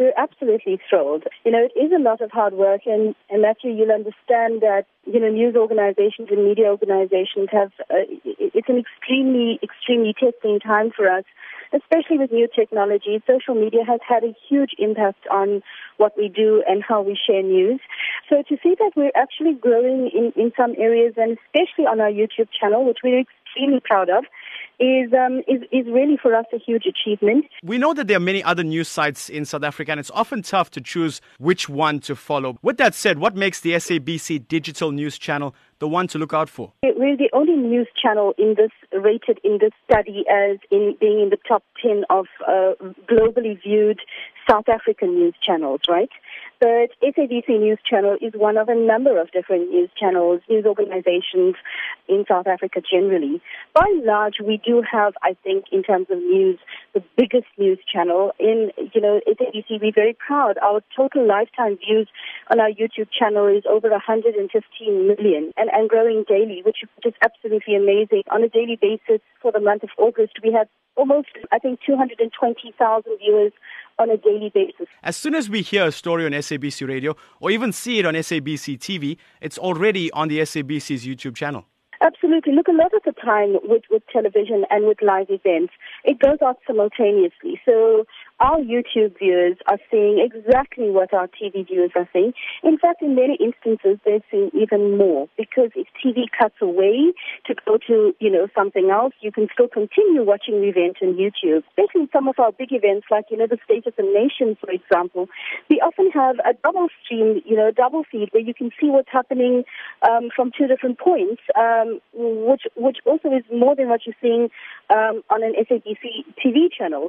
we're absolutely thrilled. You know, it is a lot of hard work, and, and Matthew, you'll understand that, you know, news organizations and media organizations have, uh, it's an extremely, extremely testing time for us, especially with new technology. Social media has had a huge impact on what we do and how we share news. So to see that we're actually growing in, in some areas, and especially on our YouTube channel, which we're extremely proud of, is, um, is, is really for us a huge achievement. We know that there are many other news sites in South Africa, and it's often tough to choose which one to follow. With that said, what makes the SABC digital news channel the one to look out for? We're the only news channel in this rated in this study as in being in the top 10 of uh, globally viewed South African news channels, right? But SABC News Channel is one of a number of different news channels, news organizations in South Africa generally. By and large, we do have, I think, in terms of news, the biggest news channel. In, you know, SABC, we're very proud. Our total lifetime views on our YouTube channel is over 115 million and, and growing daily, which is absolutely amazing. On a daily basis for the month of August, we have almost, I think, 220,000 viewers on a daily basis. As soon as we hear a story on SABC radio or even see it on SABC TV, it's already on the SABC's YouTube channel. Absolutely. Look, a lot of the time with, with television and with live events, it goes out simultaneously. So our YouTube viewers are seeing exactly what our TV viewers are seeing. In fact, in many instances, they're seeing even more because if TV cuts away to go to, you know, something else, you can still continue watching the event on YouTube. Especially some of our big events like, you know, the State of the Nation, for example, we often have a double stream, you know, a double feed where you can see what's happening um, from two different points, um, which, which also is more than what you're seeing um, on an SABC TV channel.